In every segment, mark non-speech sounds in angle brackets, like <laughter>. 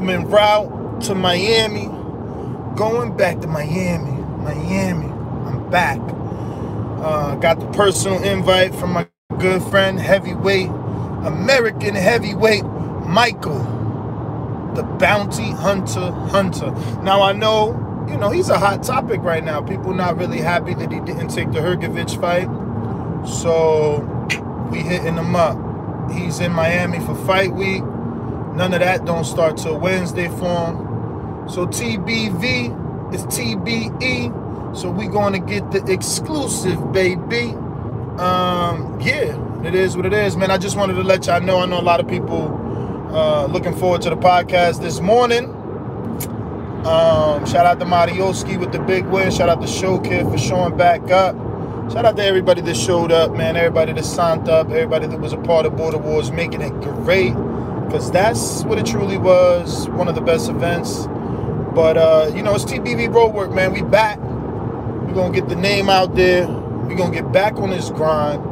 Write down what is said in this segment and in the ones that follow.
I'm en route to Miami. Going back to Miami. Miami. I'm back. Uh, got the personal invite from my good friend, heavyweight, American heavyweight, Michael, the bounty hunter hunter. Now I know, you know, he's a hot topic right now. People not really happy that he didn't take the Hrgovic fight. So we hitting him up. He's in Miami for fight week. None of that don't start till Wednesday for. So TBV is TBE. So we going to get the exclusive, baby. Um, yeah, it is what it is, man. I just wanted to let y'all know. I know a lot of people uh, looking forward to the podcast this morning. Um, shout out to Marioski with the big win. Shout out to Show Kid for showing back up. Shout out to everybody that showed up, man. Everybody that signed up. Everybody that was a part of Border Wars, making it great because that's what it truly was. One of the best events. But uh, you know, it's TBV Roadwork, man. We back. We're gonna get the name out there. We're gonna get back on this grind.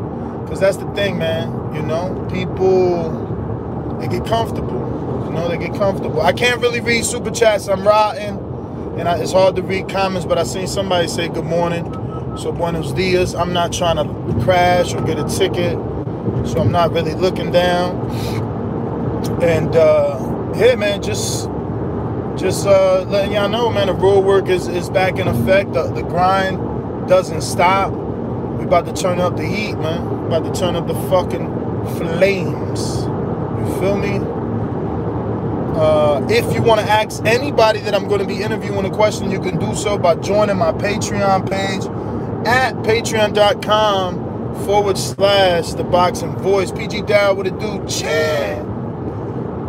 Cause that's the thing, man. You know, people they get comfortable. You know, they get comfortable. I can't really read super chats. I'm rotting, and I, it's hard to read comments. But I seen somebody say good morning. So buenos dias. I'm not trying to crash or get a ticket, so I'm not really looking down. And uh, yeah, man, just just uh, letting y'all know, man, the road work is, is back in effect. The, the grind doesn't stop. We about to turn up the heat, man. We about to turn up the fucking flames. You feel me? Uh, if you want to ask anybody that I'm going to be interviewing a question, you can do so by joining my Patreon page at patreon.com forward slash the boxing voice. PG Dow, what it do? Chad.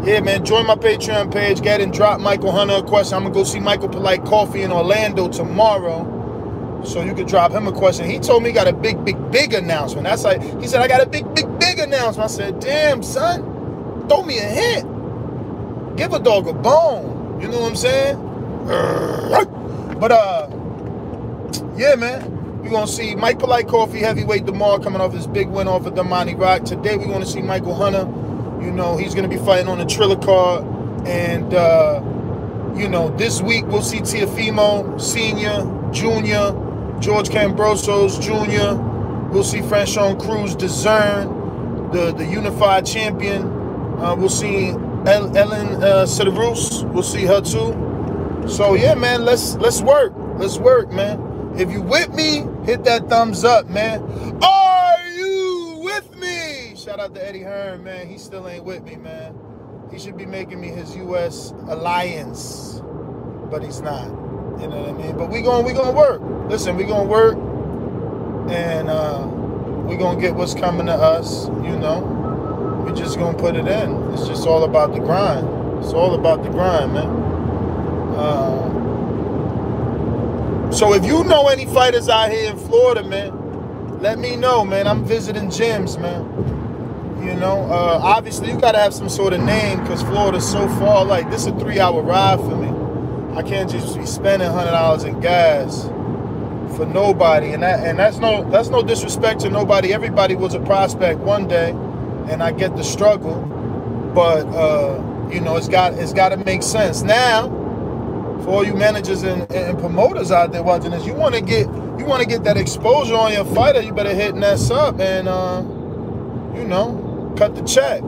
Yeah, man, join my Patreon page. Get and drop Michael Hunter a question. I'm gonna go see Michael Polite Coffie in Orlando tomorrow. So you can drop him a question. He told me he got a big, big, big announcement. That's like he said, I got a big, big, big announcement. I said, damn, son, throw me a hint. Give a dog a bone. You know what I'm saying? <laughs> But uh, yeah, man. We're gonna see Mike Polite Coffie heavyweight tomorrow coming off his big win off of Darmani Rock. Today we're gonna see Michael Hunter. You know, he's going to be fighting on the Triller card. And, uh, you know, this week we'll see Teofimo Sr., Jr., George Kambosos Jr., we'll see Franchon Crews-Dezurn, the, the unified champion. Uh, we'll see El- Ellen uh, Cederroos. We'll see her too. So, yeah, man, let's let's work. Let's work, man. If you with me, hit that thumbs up, man. Me? Shout out to Eddie Hearn, man. He still ain't with me, man. He should be making me his U.S. alliance, but he's not. You know what I mean? But we going we gonna work. Listen, we gonna work, and uh, we gonna get what's coming to us. You know, we just gonna put it in. It's just all about the grind. It's all about the grind, man. Uh, so if you know any fighters out here in Florida, man, let me know, man. I'm visiting gyms, man. You know, uh, obviously you gotta have some sort of name because Florida's so far. Like this is a three-hour ride for me. I can't just be spending hundred dollars in gas for nobody, and that and that's no that's no disrespect to nobody. Everybody was a prospect one day, and I get the struggle, but uh, you know it's got it's got to make sense now. For all you managers and, and promoters out there watching this, you want to get you want to get that exposure on your fighter. You better hit that up and uh, you know cut the check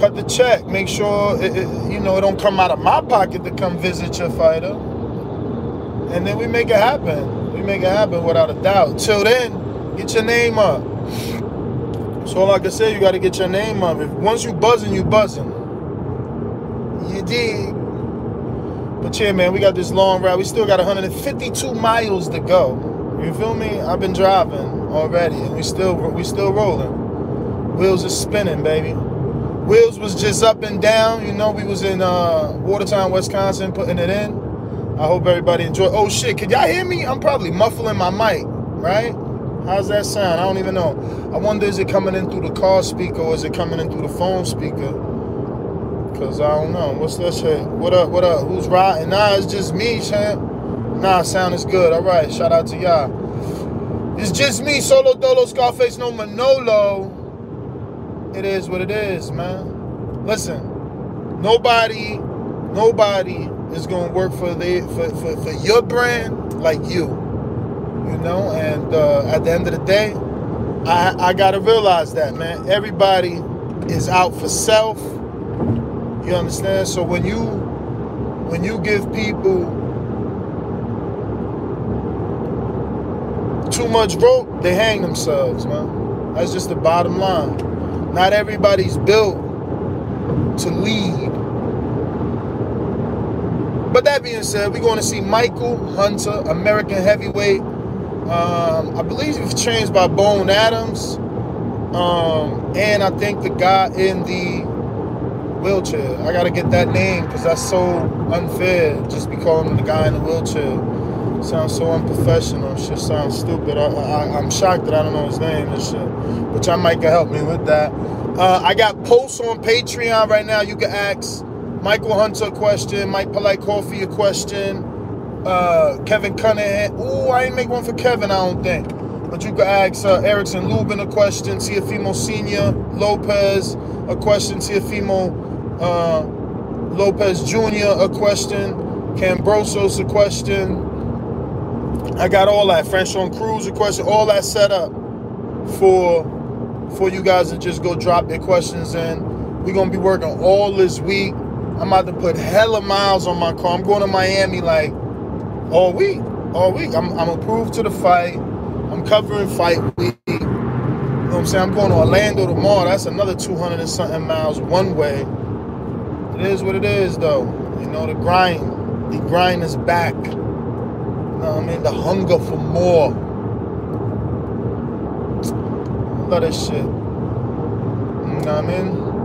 cut the check. Make sure it, it, you know it don't come out of my pocket to come visit your fighter, and then we make it happen. We make it happen without a doubt. Till then, get your name up. So like I said, you got to get your name up. If once you buzzing, you buzzing. You dig? But yeah, man, we got this long ride. We still got 152 miles to go. You feel me? I've been driving already, and we still we still rolling. Wheels is spinning, baby. Wheels was just up and down. You know, we was in uh, Watertown, Wisconsin, putting it in. I hope everybody enjoyed. Oh shit, can y'all hear me? I'm probably muffling my mic, right? How's that sound? I don't even know. I wonder is it coming in through the car speaker or is it coming in through the phone speaker? Cause I don't know. What's that shit? What up? What up? Who's riding? Nah, it's just me, champ. Nah, sound is good. All right, shout out to y'all. It's just me, Solo Dolo, Scarface, no Manolo. It is what it is, man. Listen, nobody nobody is gonna work for the for, for, for your brand like you. You know, and uh, at the end of the day, I I gotta realize that, man. Everybody is out for self. You understand? So when you when you give people too much rope, they hang themselves, man. That's just the bottom line. Not everybody's built to lead. But that being said, we're going to see Michael Hunter, American heavyweight. Um, I believe he's changed by Bone Adams. Um, and I think the guy in the wheelchair. I got to get that name because that's so unfair. Just be calling him the guy in the wheelchair. Sounds so unprofessional. Shit sounds stupid. I, I'm shocked that I don't know his name and shit. Which I might can help me with that. Uh, I got posts on Patreon right now. You can ask Michael Hunter a question, Mike Polite Coffie a question, uh, Kevin Cunningham. Ooh, I ain't make one for Kevin, I don't think. But you can ask uh, Erickson Lubin a question, Teofimo Senior, Lopez a question, Teofimo uh, Lopez Jr. a question, Kambosos a question. I got all that. Franchon a question, all that set up for for you guys to just go drop their questions in. We're gonna be working all this week. I'm about to put hella miles on my car. I'm going to Miami like all week. All week. I'm, I'm approved to the fight. I'm covering fight week. You know what I'm saying? I'm going to Orlando tomorrow. That's another 200 and something miles one way. It is what it is, though. You know, the grind. The grind is back. Um, know what I mean? The hunger for more. Love that shit. You know what I mean?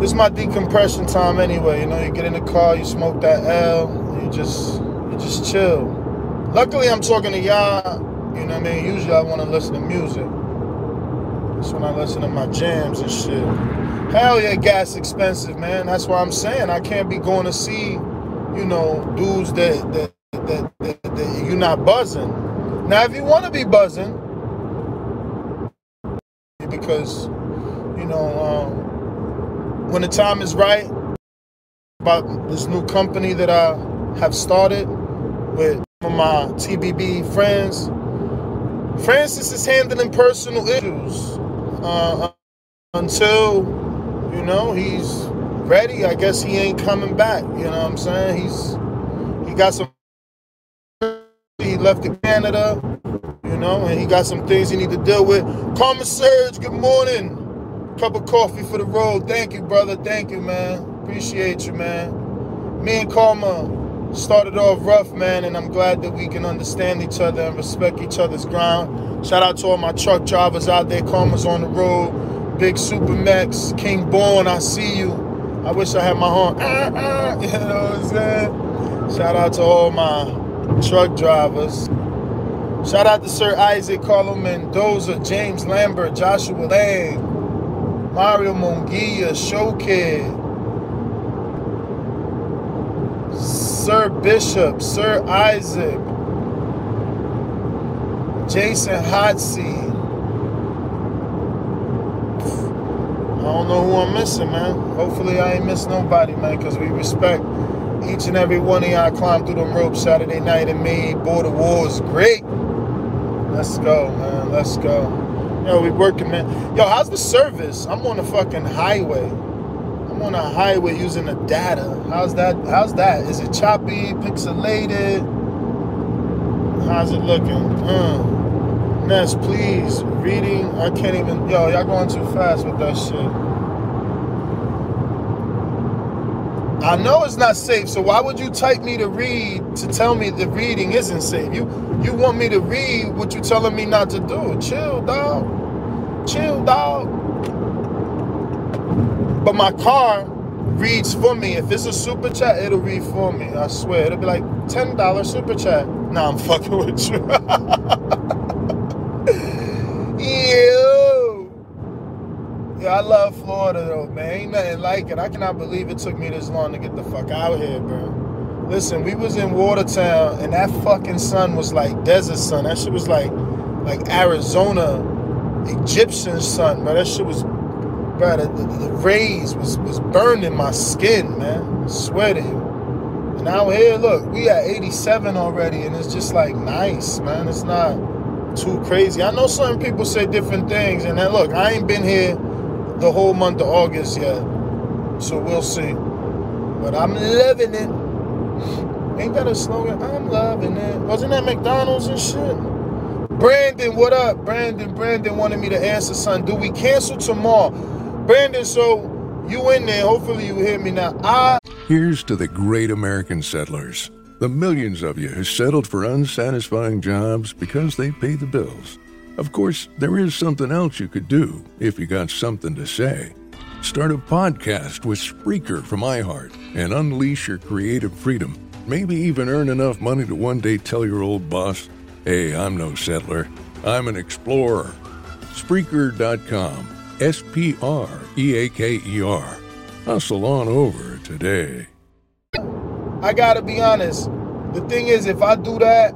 This is my decompression time anyway. You know, you get in the car, you smoke that L, you just you just chill. Luckily I'm talking to y'all, you know what I mean? Usually I want to listen to music. That's when I listen to my jams and shit. Hell yeah, gas expensive, man. That's why I'm saying I can't be going to see, you know, dudes that that that, that, that you're not buzzing. Now if you want to be buzzing, because you know um, when the time is right about this new company that I have started with my TBB friends. Francis is handling personal issues uh, until you know he's ready. I guess he ain't coming back. You know what I'm saying? He's he got some. He left to Canada you know, and he got some things he need to deal with. Karma Surge, good morning. Cup of coffee for the road. Thank you, brother. Thank you, man. Appreciate you, man. Me and Karma started off rough, man, and I'm glad that we can understand each other and respect each other's ground. Shout out to all my truck drivers out there. Karma's on the road. Big Super Max, King Born, I see you. I wish I had my horn. <laughs> you know what I'm saying? Shout out to all my truck drivers. Shout out to Sir Isaac, Carlo Mendoza, James Lambert, Joshua Lang, Mario Mongia, Showkid, Sir Bishop, Sir Isaac, Jason Hotsey. I don't know who I'm missing, man. Hopefully I ain't miss nobody, man, because we respect each and every one of y'all climbed through them ropes Saturday night and made Border Wars great. Let's go, man. Let's go. Yo, we working, man. Yo, how's the service? I'm on the fucking highway. I'm on a highway using the data. How's that? How's that? Is it choppy, pixelated? How's it looking? Uh, Ness, please. Reading. I can't even. Yo, y'all going too fast with that shit. I know it's not safe, so why would you type me to read to tell me the reading isn't safe? You you want me to read what you're telling me not to do. Chill, dog. Chill, dog. But my car reads for me. If it's a super chat, it'll read for me. I swear. It'll be like $10 super chat. Nah, I'm fucking with you. <laughs> I love Florida though, man. Ain't nothing like it. I cannot believe it took me this long to get the fuck out here, bro. Listen, we was in Watertown and that fucking sun was like desert sun. That shit was like like Arizona Egyptian sun, bro. That shit was bro, the, the, the rays was was burning my skin, man. To. And out here, look, we at 87 already, and it's just like nice, man. It's not too crazy. I know some people say different things, and then look, I ain't been here the whole month of August yet, so we'll see. But I'm loving it. Ain't that a slogan? I'm loving it. Wasn't that McDonald's and shit? Brandon, what up? Brandon, Brandon wanted me to answer, son. Do we cancel tomorrow? Brandon, so you in there. Hopefully you hear me now. I Here's to the great American settlers, the millions of you who settled for unsatisfying jobs because they pay the bills. Of course, there is something else you could do if you got something to say. Start a podcast with Spreaker from iHeart and unleash your creative freedom. Maybe even earn enough money to one day tell your old boss, hey, I'm no settler, I'm an explorer. Spreaker.com. S P R E A K E R. Hustle on over today. I gotta be honest. The thing is, if I do that,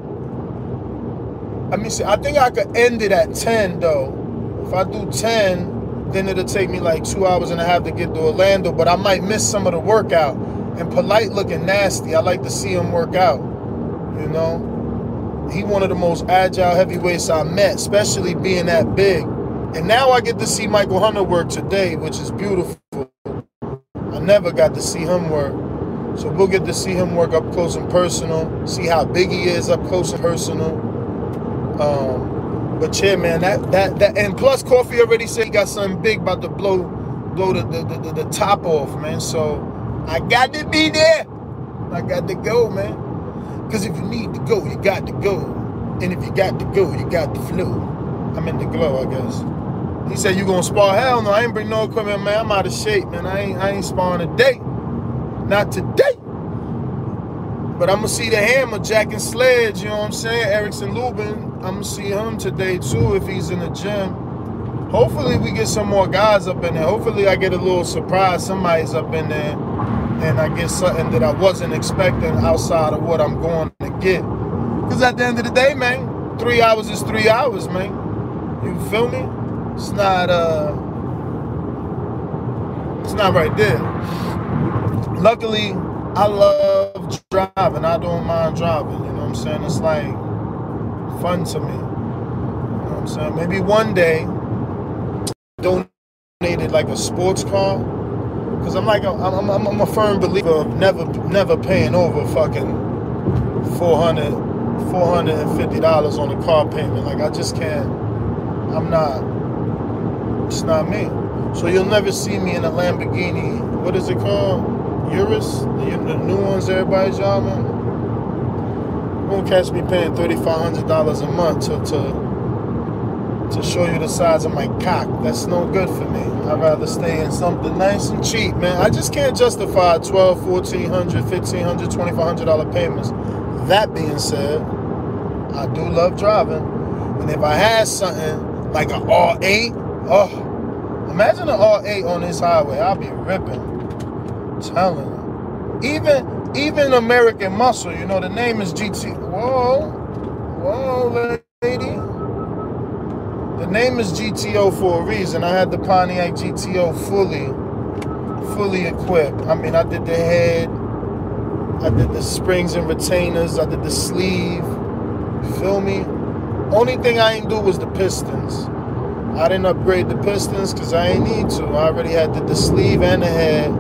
I mean, see, I think I could end it at 10 though. If I do 10, then it'll take me like two hours and a half to get to Orlando, but I might miss some of the workout. And polite looking nasty, I like to see him work out. You know? He one of the most agile heavyweights I met, especially being that big. And now I get to see Michael Hunter work today, which is beautiful. I never got to see him work. So we'll get to see him work up close and personal, see how big he is up close and personal. Um, but yeah, man, that that that and plus Coffie already said he got something big about to blow blow the the, the, the top off, man. So I got to be there. I got to go, man. Cause if you need to go, you got to go. And if you got to go, you got the flow. I'm in the glow, I guess. He said, you gonna spar? Hell no, I ain't bring no equipment, man. I'm out of shape, man. I ain't I ain't sparring today. Not today. But I'm gonna see the hammer, Jack and Sledge, you know what I'm saying? Erickson Lubin. I'm gonna see him today too if he's in the gym. Hopefully we get some more guys up in there. Hopefully I get a little surprise. Somebody's up in there and I get something that I wasn't expecting outside of what I'm going to get. Because at the end of the day, man, three hours is three hours, man. You feel me? It's not uh it's not right there. Luckily, I love driving. I don't mind driving. You know what I'm saying? It's like fun to me. You know what I'm saying? Maybe one day donated like a sports car. Cause I'm like a, I'm, I'm, I'm a firm believer of never never paying over fucking 400 450 dollars on a car payment. Like I just can't. I'm not. It's not me. So you'll never see me in a Lamborghini. What is it called? Urus? The, the new ones everybody's driving. Won't catch me paying thirty five hundred dollars a month to to to show you the size of my cock. That's no good for me. I'd rather stay in something nice and cheap, man. I just can't justify 12, 1400, 1500, 2500 dollar payments. That being said, I do love driving. And if I had something like an R8, oh, imagine an R8 on this highway. I'll be ripping. Telling you. Even even American Muscle, you know, the name is GT. Whoa, whoa, lady. The name is GTO for a reason. I had the Pontiac GTO fully, fully equipped. I mean, I did the head, I did the springs and retainers, I did the sleeve. Feel me? Only thing I ain't do was the pistons. I didn't upgrade the pistons because I ain't need to. I already had the, the sleeve and the head,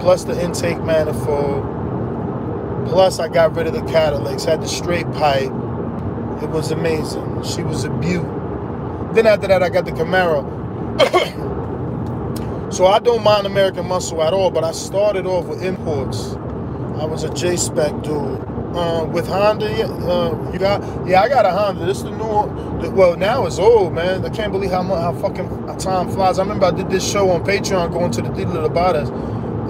plus the intake manifold. Plus, I got rid of the catalytics, had the straight pipe. It was amazing. She was a beaut. Then after that, I got the Camaro. <coughs> so I don't mind American Muscle at all, but I started off with imports. I was a J-Spec dude. Uh, with Honda, uh, you got yeah, I got a Honda. This is the new. Well, now it's old, man. I can't believe how much how fucking time flies. I remember I did this show on Patreon, going to the dealer to buy this.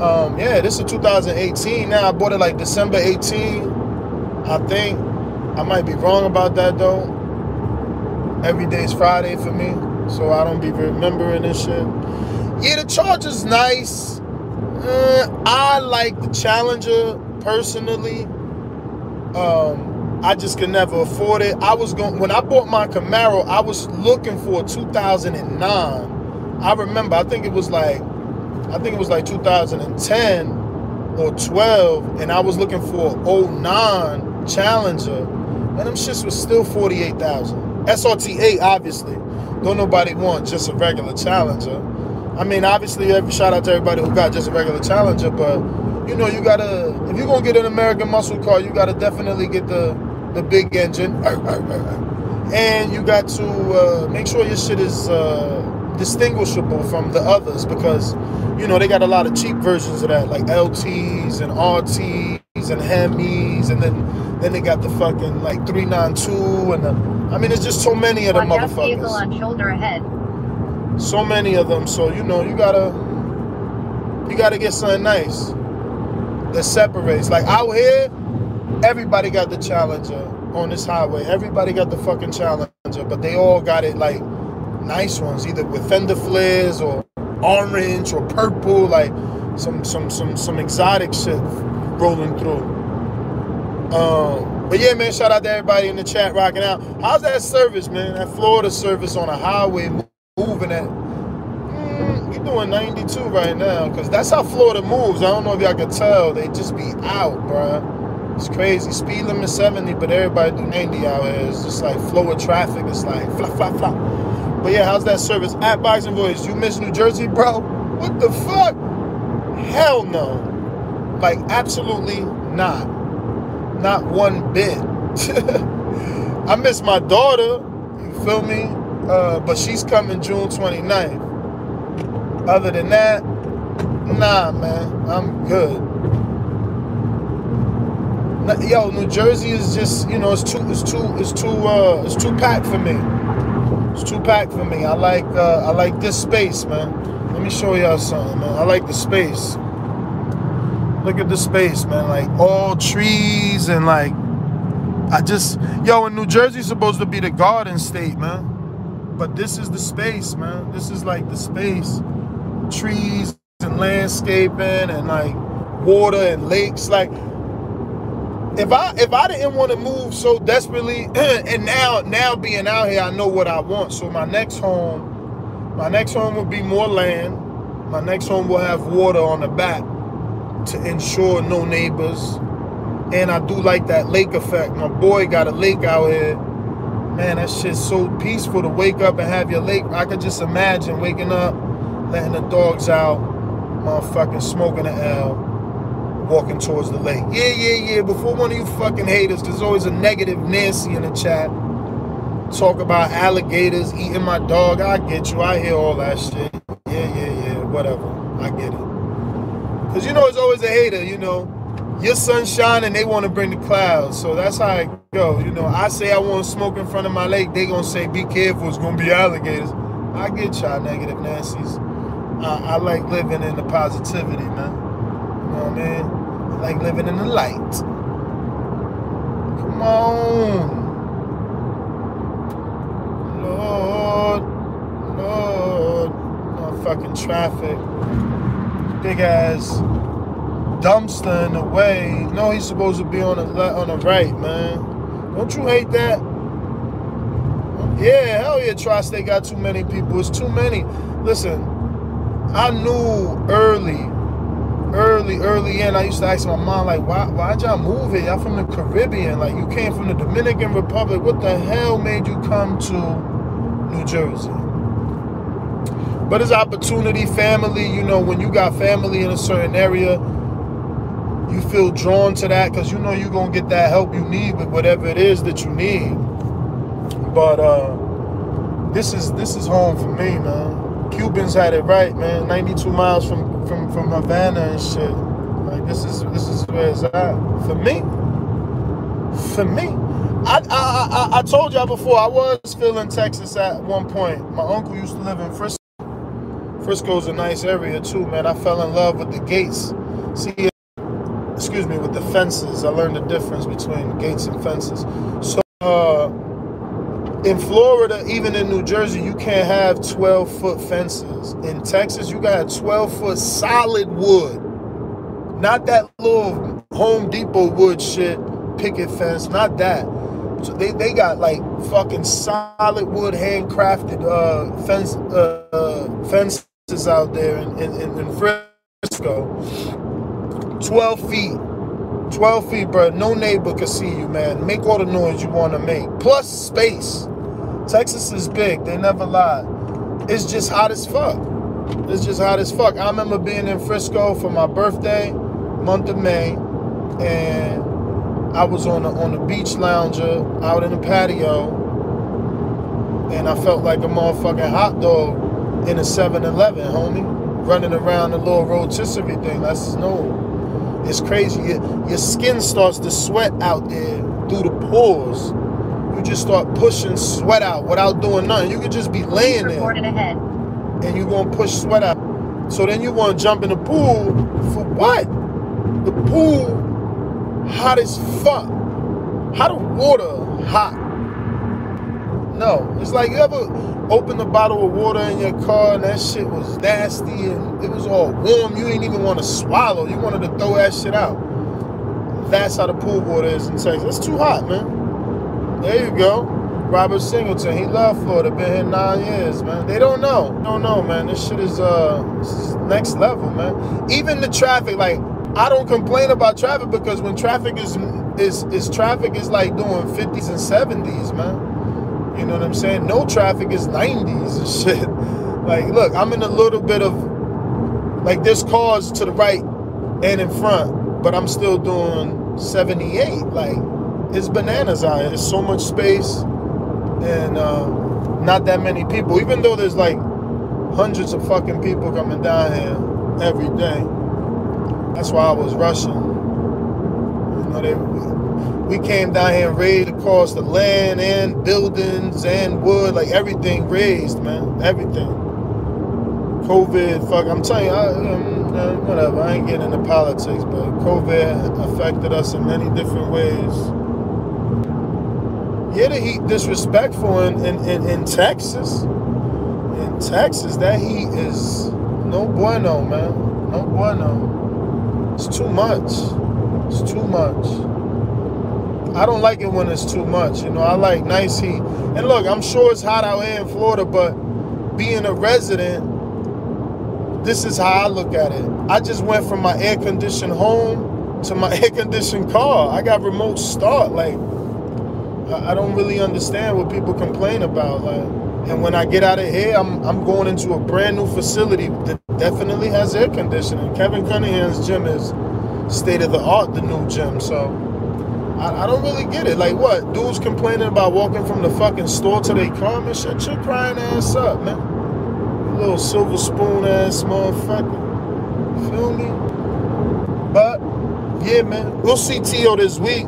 Um, yeah, this is 2018. Now I bought it like December 18, I think. I might be wrong about that though. Every day's Friday for me, so I don't be remembering this shit. Yeah, the Charger's nice. Uh, I like the Challenger personally. Um, I just could never afford it. I was going when I bought my Camaro. I was looking for a 2009. I remember. I think it was like, I think it was like 2010 or 12, and I was looking for an 09 Challenger, and them shits was still 48,000. SRT8, obviously. Don't nobody want just a regular Challenger. I mean, obviously, every shout out to everybody who got just a regular Challenger, but you know, you gotta if you're gonna get an American muscle car, you gotta definitely get the the big engine, <laughs> and you got to uh, make sure your shit is uh, distinguishable from the others because you know they got a lot of cheap versions of that, like LTs and RTs and Hemis, and then then they got the fucking like 392 and the, I mean, it's just so many of them motherfuckers. Vehicle on shoulder ahead. So many of them, so you know you gotta you gotta get something nice that separates. Like out here, everybody got the Challenger on this highway. Everybody got the fucking Challenger, but they all got it like nice ones, either with fender flares or orange or purple, like some some some some exotic shit rolling through. Um, but yeah, man, shout out to everybody in the chat rocking out. How's that service, man? That Florida service on a highway moving at mm, you doing 92 right now, because that's how Florida moves. I don't know if y'all can tell. They just be out, bruh. It's crazy. Speed limit 70, but everybody do 90 out here. It's just like flow of traffic. It's like flop, flop, flop. But yeah, how's that service? At Boxing Voice, you miss New Jersey, bro? What the fuck? Hell no. Like, absolutely not. Not one bit. <laughs> I miss my daughter, you feel me? Uh, but she's coming June 29th. Other than that, nah, man, I'm good yo, New Jersey is just you know it's too it's too it's too uh it's too packed for me. It's too packed for me. I like uh, I like this space, man. Let me show y'all something, man. I like the space. Look at the space, man. Like all trees and like I just yo in New Jersey's supposed to be the garden state, man. But this is the space, man. This is like the space. Trees and landscaping and like water and lakes. Like if I if I didn't want to move so desperately, <clears throat> and now now being out here, I know what I want. So my next home, my next home will be more land. My next home will have water on the back to ensure no neighbors. And I do like that lake effect. My boy got a lake out here. Man, that shit's so peaceful to wake up and have your lake. I could just imagine waking up, letting the dogs out, motherfucking smoking an L walking towards the lake. Yeah, yeah, yeah. Before one of you fucking haters, there's always a negative Nancy in the chat. Talk about alligators eating my dog. I get you. I hear all that shit. Yeah, yeah, yeah. Whatever. I get it. Cause you know it's always a hater, you know. Your sunshine and they want to bring the clouds. So that's how I go. You know, I say I want to smoke in front of my lake, they gonna say, be careful, it's gonna be alligators. I get y'all negative Nancy's. I, I like living in the positivity, man know what I mean? Like living in the light. Come on. Lord, Lord. Fucking traffic. Big ass dumpster in the way. No, he's supposed to be on the left, on the right, man. Don't you hate that? Yeah, hell yeah, Tri-State got too many people. It's too many. Listen, I knew early early, early in, I used to ask my mom, like, why why'd y'all move here? Y'all from the Caribbean. Like, you came from the Dominican Republic. What the hell made you come to New Jersey? But it's opportunity, family. You know, when you got family in a certain area, you feel drawn to that because you know you're going to get that help you need with whatever it is that you need. But uh, this is this is home for me, man. Cubans had it right, man. 92 miles from from from Havana and shit. Like this is this is where it's at for me. For me, I I I, I told y'all before I was feeling Texas at one point. My uncle used to live in Frisco. Frisco's a nice area too, man. I fell in love with the gates. See, excuse me, with the fences. I learned the difference between gates and fences. So. In Florida, even in New Jersey, you can't have 12 foot fences. In Texas, you got 12 foot solid wood. Not that little Home Depot wood shit, picket fence, not that. So they, they got like fucking solid wood handcrafted uh, fence uh, uh, fences out there in, in, in Frisco. 12 feet. 12 feet, bro. No neighbor can see you, man. Make all the noise you want to make. Plus space. Texas is big. They never lie. It's just hot as fuck. It's just hot as fuck. I remember being in Frisco for my birthday, month of May, and I was on the on the beach lounger out in the patio, and I felt like a motherfucking hot dog in a 7-Eleven, homie, running around the little rotisserie thing. That's snow. It's crazy. Your, your skin starts to sweat out there through the pores. You just start pushing sweat out without doing nothing. You could just be laying there, ahead. and you're gonna push sweat out. So then you want to jump in the pool for what? The pool hot as fuck. How the water hot? No, it's like you ever open a bottle of water in your car and that shit was nasty and it was all warm. You didn't even want to swallow. You wanted to throw that shit out. That's how the pool water is in Texas. It's too hot, man. There you go. Robert Singleton, he loved Florida. Been here nine years, man. They don't know. Don't know, man. This shit is uh next level, man. Even the traffic, like I don't complain about traffic because when traffic is is is traffic is like doing 50s and 70s, man. You know what I'm saying? No traffic is 90s and <laughs> shit. Like, look, I'm in a little bit of like this cars to the right and in front, but I'm still doing 78. Like, it's bananas out here. There's so much space and uh, not that many people. Even though there's like hundreds of fucking people coming down here every day. That's why I was rushing. You know, they, we came down here and raised across the land and buildings and wood, like everything raised, man. Everything. COVID, fuck, I'm telling you, I, um, whatever, I ain't getting into politics, but COVID affected us in many different ways. Yeah, the heat disrespectful in, in, in, in Texas. In Texas, that heat is no bueno, man. No bueno. It's too much. It's too much. I don't like it when it's too much. You know, I like nice heat. And look, I'm sure it's hot out here in Florida, but being a resident, this is how I look at it. I just went from my air conditioned home to my <laughs> air conditioned car. I got remote start. Like, I don't really understand what people complain about. Like, and when I get out of here, I'm I'm going into a brand new facility that definitely has air conditioning. Kevin Cunningham's gym is state of the art, the new gym. So I, I don't really get it. Like what? Dudes complaining about walking from the fucking store to their car, man. Shut your crying ass up, man. You little silver spoon ass motherfucker. Feel me? But yeah, man. We'll see Tio this week.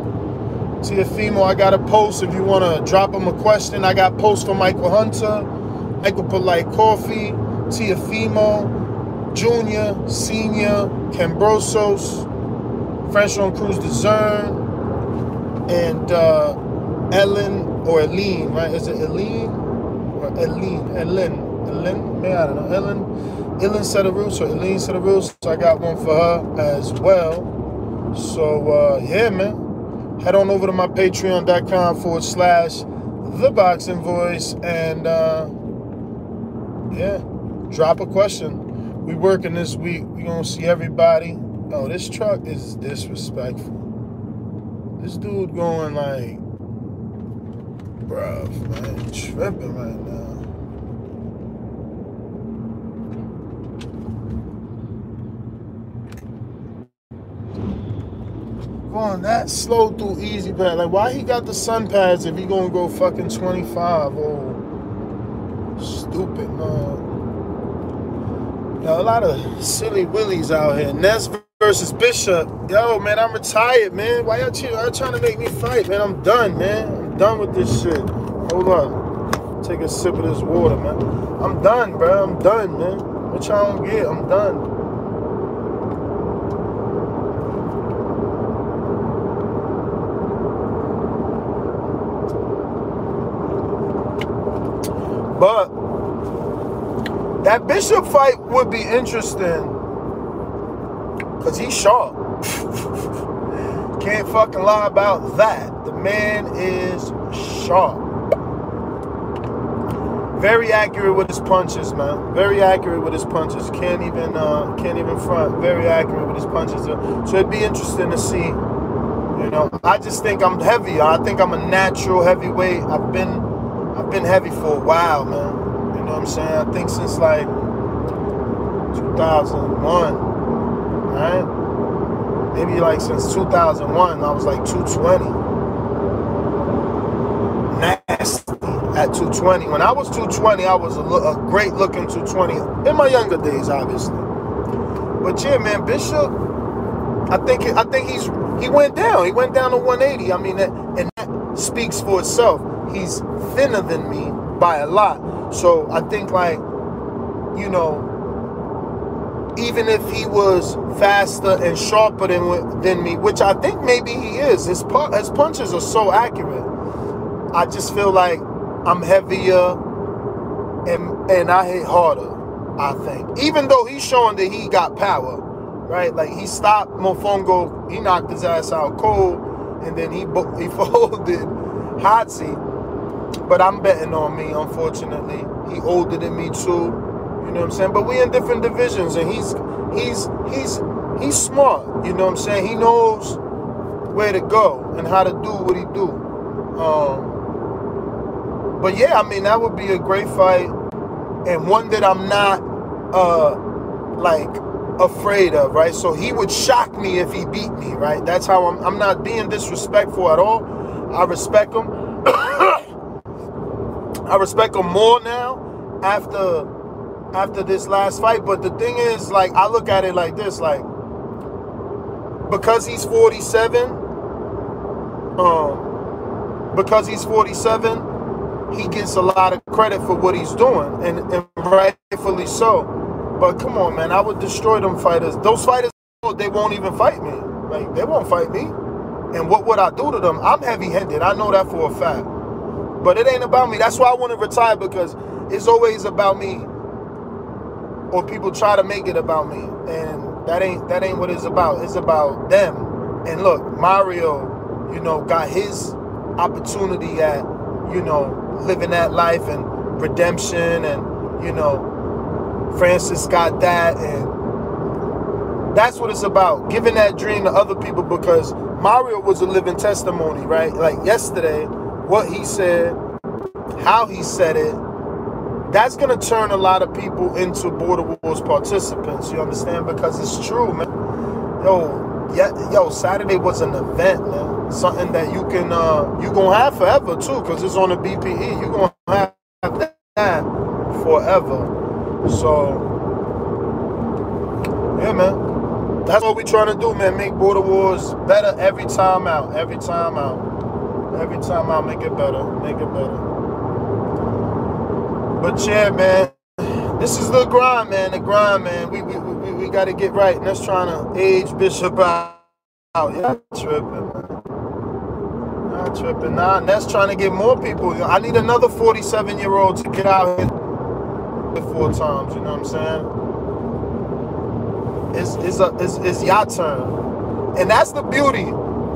Teofimo, I got a post if you want to drop him a question. I got posts for Michael Hunter, Michael Polite Coffie, Teofimo, Junior, Senior, Kambosos, French on Cruz Dezern, and uh, Ellen or Eileen, right? Is it Eileen or Eileen? Ellen. Ellen? Man, I don't know. Ellen. Ellen Cederroos or Eileen Cederroos. So I got one for her as well. So uh, yeah, man head on over to my patreon.com forward slash the boxing voice and uh, yeah drop a question. We working this week. We gonna see everybody. Oh this truck is disrespectful. This dude going like bruh man tripping right now going that slow through easy pad. Like, why he got the SunPass if he gonna go fucking 25? Oh, stupid, man. Got a lot of silly willies out here. Ness versus Bishop. Yo, man, I'm retired, man. Why y'all, y'all trying to make me fight, man? I'm done, man. I'm done with this shit. Hold on. Take a sip of this water, man. I'm done, bro. I'm done, man. What y'all don't get? I'm done. But that Bishop fight would be interesting because he's sharp. <laughs> Can't fucking lie about that. The man is sharp. Very accurate with his punches, man. Very accurate with his punches. Can't even uh, can't even front. Very accurate with his punches. So it'd be interesting to see. You know, I just think I'm heavy. I think I'm a natural heavyweight. I've been I've been heavy for a while, man. You know what I'm saying? I think since like 2001, right? Maybe like since 2001, I was like 220 nasty at 220. When I was 220, I was a, a great looking 220 in my younger days, obviously. But yeah, man, Bishop, I think I think he's he went down. He went down to 180. I mean, and that speaks for itself. He's thinner than me by a lot. So I think like, you know, even if he was faster and sharper than than me, which I think maybe he is, his his punches are so accurate. I just feel like I'm heavier and and I hit harder. I think, even though he's showing that he got power, right? Like he stopped Mofongo, he knocked his ass out cold, and then he <laughs> he folded Hotzi. But I'm betting on me, unfortunately. He older than me too. You know what I'm saying? But we in different divisions, and he's he's he's he's smart. You know what I'm saying? He knows where to go and how to do what he do. Um, but yeah, I mean that would be a great fight and one that I'm not uh like afraid of, right? So he would shock me if he beat me, right? That's how I'm I'm not being disrespectful at all. I respect him. <coughs> <coughs> I respect him more now after after this last fight, but the thing is like I look at it like this like because he's 47 um because he's 47 he gets a lot of credit for what he's doing, and, and rightfully so. But come on, man, I would destroy them fighters. Those fighters, they won't even fight me. Like they won't fight me. And what would I do to them? I'm heavy-handed. I know that for a fact. But it ain't about me. That's why I want to retire because it's always about me. Or people try to make it about me, and that ain't that ain't what it's about. It's about them. And look, Mario, you know, got his opportunity at, you know, living that life and redemption and you know Francis got that and that's what it's about giving that dream to other people because Mario was a living testimony right like yesterday what he said how he said it that's gonna turn a lot of people into border wars participants you understand because it's true man yo yeah, yo, Saturday was an event, man. Something that you can uh you gonna have forever too, cause it's on the BPE. You gonna have that forever. So yeah, man. That's what we trying to do, man. Make border wars better every time out. Every time out. Every time I make it better. Make it better. But yeah, man. This is the grind, man. The grind, man. We we, we, we got to get right. And that's trying to age Bishop out. Yeah, tripping, man. Not tripping. Nah, and that's trying to get more people. I need another 47 year old to get out here four times. You know what I'm saying? It's it's a, it's, it's your turn, and that's the beauty.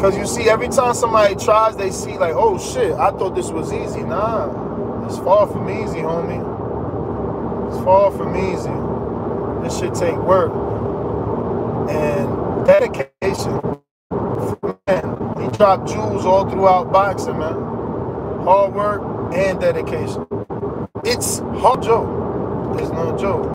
Cause you see, every time somebody tries, they see like, oh shit, I thought this was easy. Nah, it's far from easy, homie. It's far from easy. This should take work and dedication. Man, he dropped jewels all throughout boxing, man. Hard work and dedication. It's hard joke. There's no joke.